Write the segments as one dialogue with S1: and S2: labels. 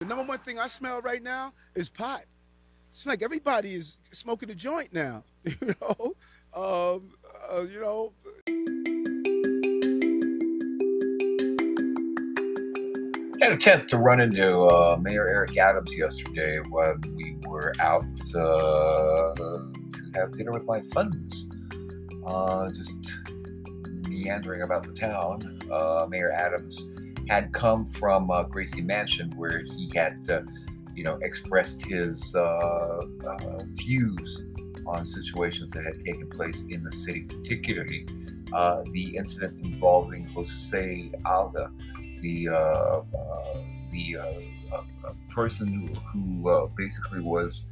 S1: The number one thing I smell right now is pot. It's like everybody is smoking a joint now. You know, um, uh, you know.
S2: I had a chance to run into uh, Mayor Eric Adams yesterday when we were out uh, to have dinner with my sons. Uh, just meandering about the town. Uh, Mayor Adams had come from uh, Gracie Mansion, where he had, uh, you know, expressed his uh, uh, views on situations that had taken place in the city, particularly uh, the incident involving Jose Alba, the the person who basically was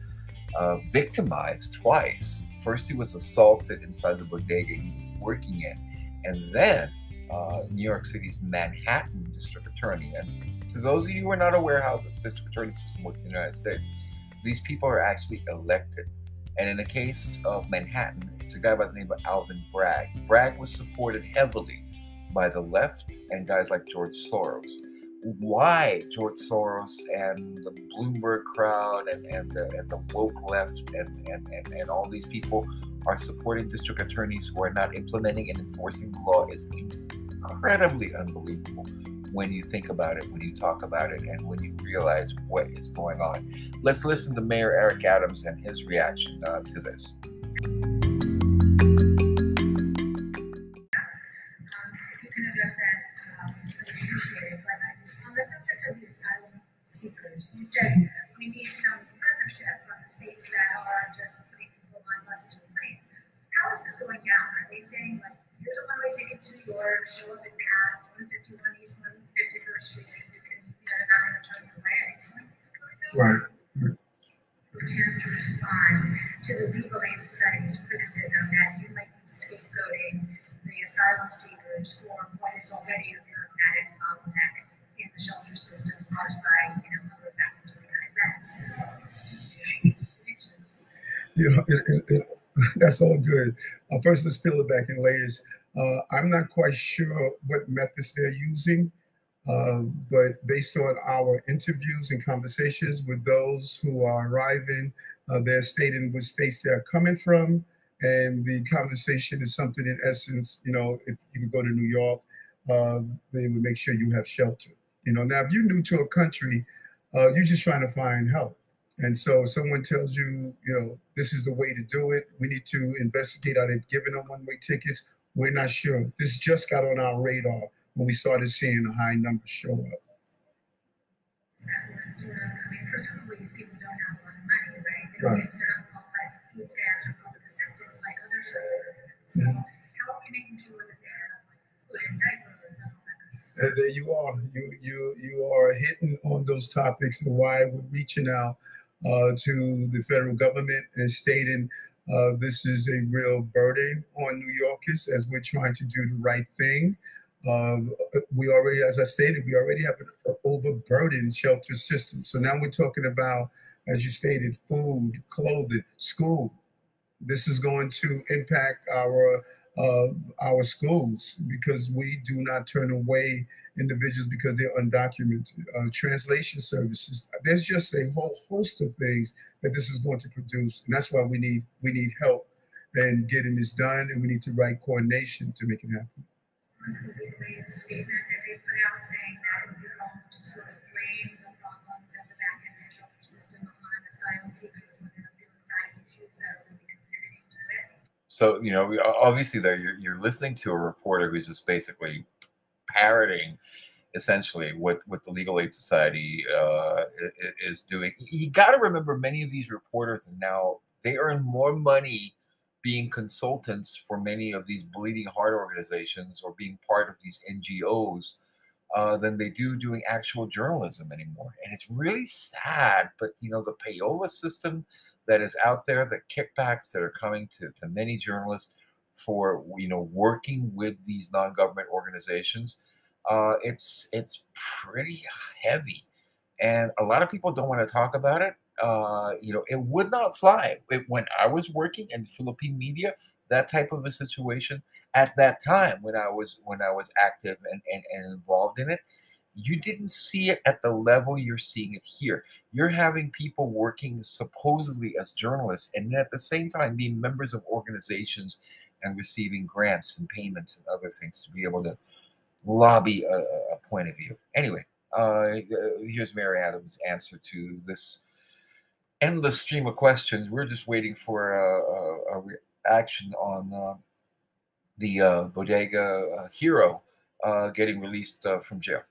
S2: victimized twice. First, he was assaulted inside the bodega he was working in, and then uh, New York City's Manhattan District Attorney. And to those of you who are not aware how the district attorney system works in the United States, these people are actually elected. And in the case of Manhattan, it's a guy by the name of Alvin Bragg. Bragg was supported heavily by the left and guys like George Soros. Why George Soros and the Bloomberg crowd and, and, the, and the woke left and, and, and, and all these people are supporting district attorneys who are not implementing and enforcing the law is incredibly unbelievable when you think about it, when you talk about it, and when you realize what is going on. Let's listen to Mayor Eric Adams and his reaction uh, to this.
S3: you said scapegoating the asylum seekers for what is already a bureaucratic bottleneck in the shelter system caused by, you know, other factors like rents.
S4: You know, it, it, it, that's all good. Uh, first, let's peel it back in layers. Uh, I'm not quite sure what methods they're using, uh, but based on our interviews and conversations with those who are arriving, uh, they're stating which states they're coming from. And the conversation is something in essence, you know, if you go to New York, uh, they would make sure you have shelter. You know, now if you're new to a country, uh, you're just trying to find help. And so someone tells you, you know, this is the way to do it. We need to investigate. Are they giving them one-way tickets? We're not sure. This just got on our radar when we started seeing a high number show up.
S3: presumably these people don't have a lot of money, right? They don't
S4: Right.
S3: Food stamps or public assistance like other residents. So
S4: Mhm.
S3: how are we making sure that they have like food and diapers and all that kind of stuff?
S4: And there you are. You you you are hitting on those topics and why we're reaching out uh, to the federal government and stating uh, this is a real burden on New Yorkers as we're trying to do the right thing. Um, we already, as I stated, we already have an overburdened shelter system. So now we're talking about, as you stated, food, clothing, school. This is going to impact our uh, our schools because we do not turn away individuals because they're undocumented. Uh, translation services. There's just a whole host of things that this is going to produce, and that's why we need we need help in getting this done, and we need to write coordination to make it happen.
S2: So you know, obviously, there you're, you're listening to a reporter who's just basically parroting, essentially, what what the Legal Aid Society uh, is doing. You got to remember, many of these reporters now they earn more money being consultants for many of these bleeding heart organizations or being part of these NGOs uh, than they do doing actual journalism anymore. And it's really sad. But you know, the payola system that is out there, the kickbacks that are coming to, to many journalists for you know working with these non-government organizations, uh, it's it's pretty heavy, and a lot of people don't want to talk about it. Uh, you know, it would not fly It- when I was working in Philippine media. That type of a situation at that time when I was when I was active and, and, and involved in it, you didn't see it at the level you're seeing it here. You're having people working supposedly as journalists and at the same time being members of organizations and receiving grants and payments and other things to be able to lobby a, a point of view. Anyway, uh, here's Mayor Adams' answer to this endless stream of questions. We're just waiting for a, a, a reaction on uh, the uh, bodega uh, hero uh, getting released uh, from jail.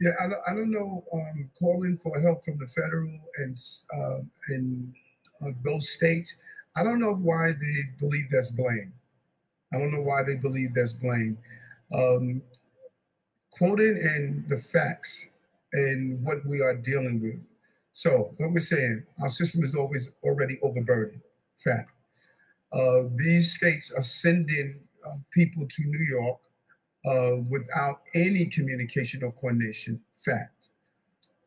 S4: Yeah, I, I don't know. Um, calling for help from the federal and uh, and uh, those states. I don't know why they believe that's blame. I don't know why they believe that's blame. Um, quoting and the facts and what we are dealing with. So what we're saying, our system is always already overburdened. Fact. Uh, these states are sending uh, people to New York uh, without any communication or coordination. Fact.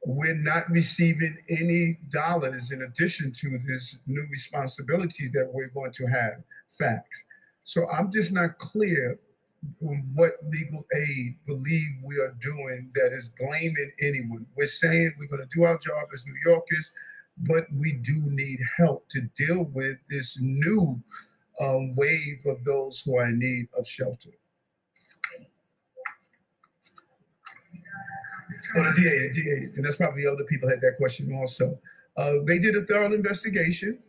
S4: We're not receiving any dollars in addition to this new responsibilities that we're going to have. Facts. So I'm just not clear what legal aid believe we are doing that is blaming anyone. We're saying we're going to do our job as New Yorkers, but we do need help to deal with this new um, wave of those who are in need of shelter. The DA, the DA, and that's probably other people had that question also. Uh, they did a thorough investigation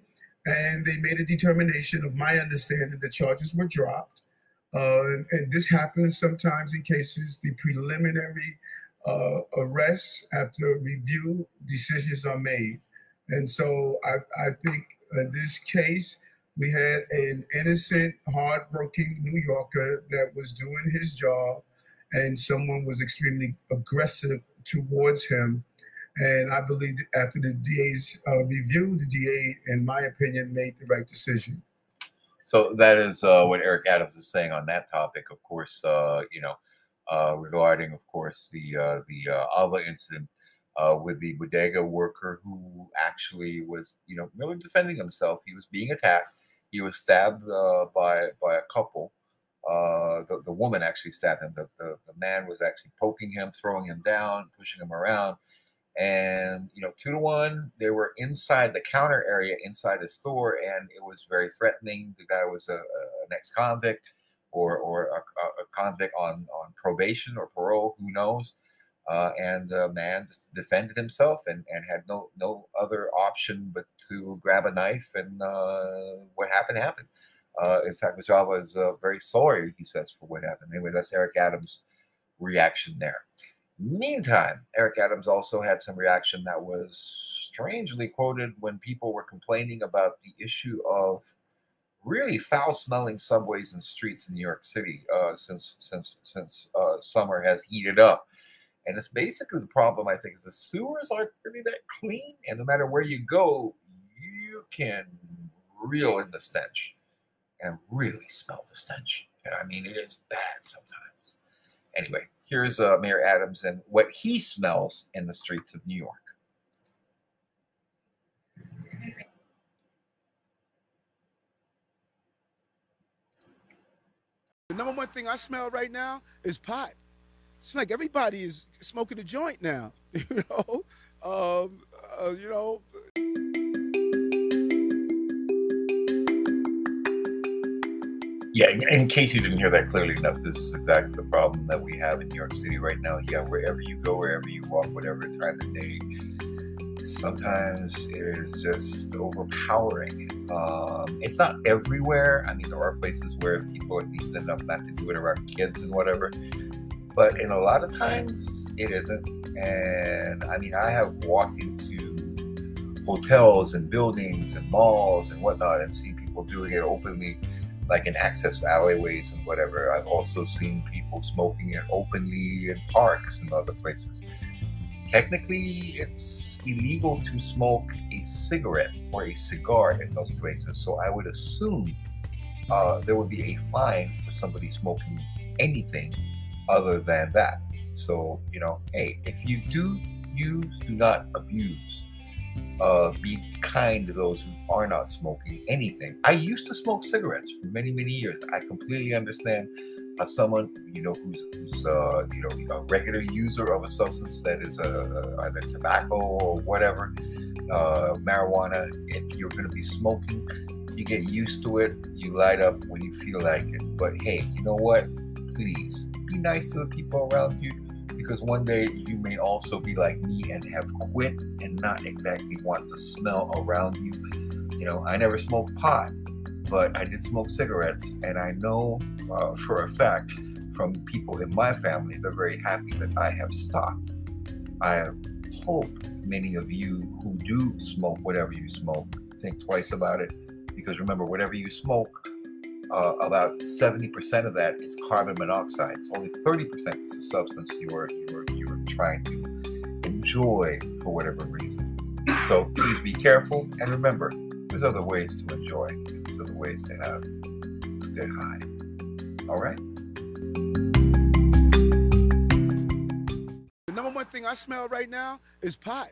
S4: and they made a determination of my understanding the charges were dropped. Uh, and this happens sometimes in cases, the preliminary uh, arrests after review decisions are made. And so I, I think in this case, we had an innocent, hardworking New Yorker that was doing his job, and someone was extremely aggressive towards him. And I believe after the DA's uh, review, the DA, in my opinion, made the right decision.
S2: So that is uh, what Eric Adams is saying on that topic. Of course, uh, you know, uh, regarding, of course, the uh, the uh, Alba incident uh, with the bodega worker who actually was, you know, really defending himself. He was being attacked. He was stabbed by by a couple. the, the woman actually stabbed him. The, the, the man was actually poking him, throwing him down, pushing him around and you know two to one they were inside the counter area inside the store and it was very threatening. The guy was a, a an ex-convict or or a, a, convict on on probation or parole who knows? Uh, and the man defended himself and, and had no no other option but to grab a knife and uh, what happened happened. Uh, in fact mr alba is very sorry he says for what happened. Anyway that's eric adams reaction there Meantime, Eric Adams also had some reaction that was strangely quoted when people were complaining about the issue of really foul-smelling subways and streets in New York City uh, since since since uh, summer has heated up. And it's basically the problem, I think, is the sewers aren't really that clean. And no matter where you go, you can reel in the stench and really smell the stench. And I mean, it is bad sometimes. Anyway, Here's uh, Mayor Adams and what he smells in the streets of New York.
S1: The number one thing I smell right now is pot. It's like everybody is smoking a joint now. You know, um, uh, you know.
S2: Yeah, in case you didn't hear that clearly enough, this is exactly the problem that we have in New York City right now. Yeah, wherever you go, wherever you walk, whatever time of day, sometimes it is just overpowering. Um, it's not everywhere. I mean, there are places where people are decent enough not to do it around kids and whatever, but in a lot of times it isn't. And I mean, I have walked into hotels and buildings and malls and whatnot and seen people doing it openly like in access alleyways and whatever. I've also seen people smoking it openly in parks and other places. Technically, it's illegal to smoke a cigarette or a cigar in those places. So I would assume uh, there would be a fine for somebody smoking anything other than that. So, you know, hey, if you do use, do not abuse uh, be kind to those who are not smoking anything. I used to smoke cigarettes for many, many years. I completely understand of someone you know who's, who's uh, you know a regular user of a substance that is uh, either tobacco or whatever, uh, marijuana. If you're going to be smoking, you get used to it. You light up when you feel like it. But hey, you know what? Please be nice to the people around you because one day you may also be like me and have quit and not exactly want the smell around you. You know, I never smoked pot, but I did smoke cigarettes, and I know uh, for a fact from people in my family they're very happy that I have stopped. I hope many of you who do smoke whatever you smoke think twice about it because remember, whatever you smoke, uh, about 70% of that is carbon monoxide. It's only 30% is the substance you are, you are, you are trying to enjoy for whatever reason. So please be careful and remember, there's other ways to enjoy. There's other ways to have a good high. All right?
S1: The number one thing I smell right now is pot.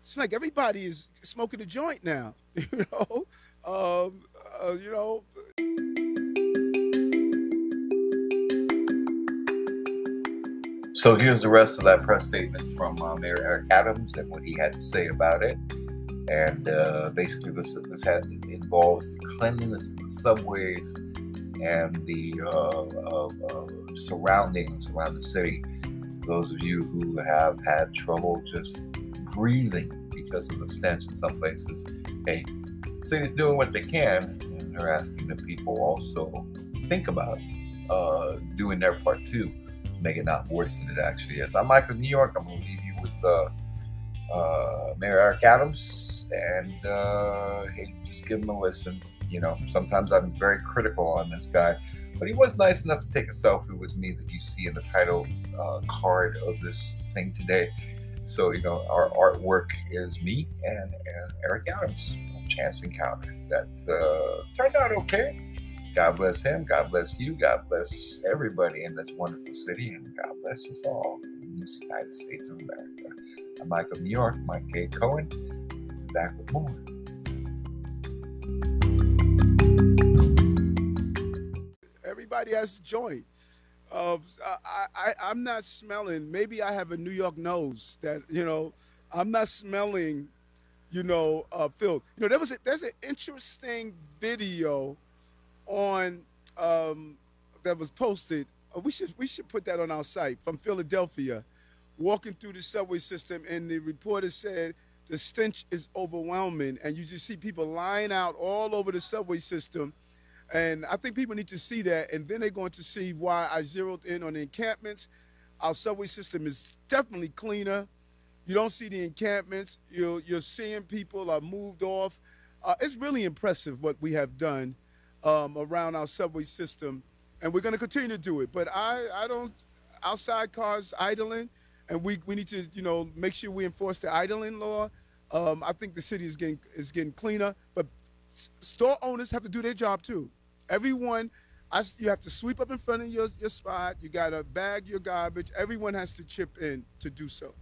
S1: It's like everybody is smoking a joint now, you know. Um, uh, you know,
S2: So here's the rest of that press statement from uh, Mayor Eric Adams and what he had to say about it. And uh, basically, this this had, involves the cleanliness of the subways and the uh, surroundings around the city. Those of you who have had trouble just breathing because of the stench in some places, hey, the city's doing what they can, and they're asking the people also think about uh, doing their part too make it not worse than it actually is. I'm Michael New York. I'm going to leave you with uh, uh, Mayor Eric Adams, and uh, hey, just give him a listen. You know, sometimes I'm very critical on this guy, but he was nice enough to take a selfie with me that you see in the title uh, card of this thing today. So, you know, our artwork is me and, and Eric Adams, Chance Encounter. That uh, turned out okay. God bless him. God bless you. God bless everybody in this wonderful city. And God bless us all in the United States of America. I'm Michael New York, Mike K. Cohen. Back with more.
S1: everybody has a joint. Uh, I, I, I'm not smelling. Maybe I have a New York nose that you know. I'm not smelling, you know, uh, Phil. You know, there was a, there's an interesting video on um, that was posted. Uh, we should we should put that on our site from Philadelphia, walking through the subway system, and the reporter said the stench is overwhelming, and you just see people lying out all over the subway system. And I think people need to see that, and then they're going to see why I zeroed in on the encampments. Our subway system is definitely cleaner. You don't see the encampments. You're, you're seeing people are moved off. Uh, it's really impressive what we have done um, around our subway system, and we're going to continue to do it. But I, I don't outside cars idling, and we, we need to you know make sure we enforce the idling law. Um, I think the city is getting is getting cleaner, but store owners have to do their job too. Everyone, I, you have to sweep up in front of your, your spot. You got to bag your garbage. Everyone has to chip in to do so.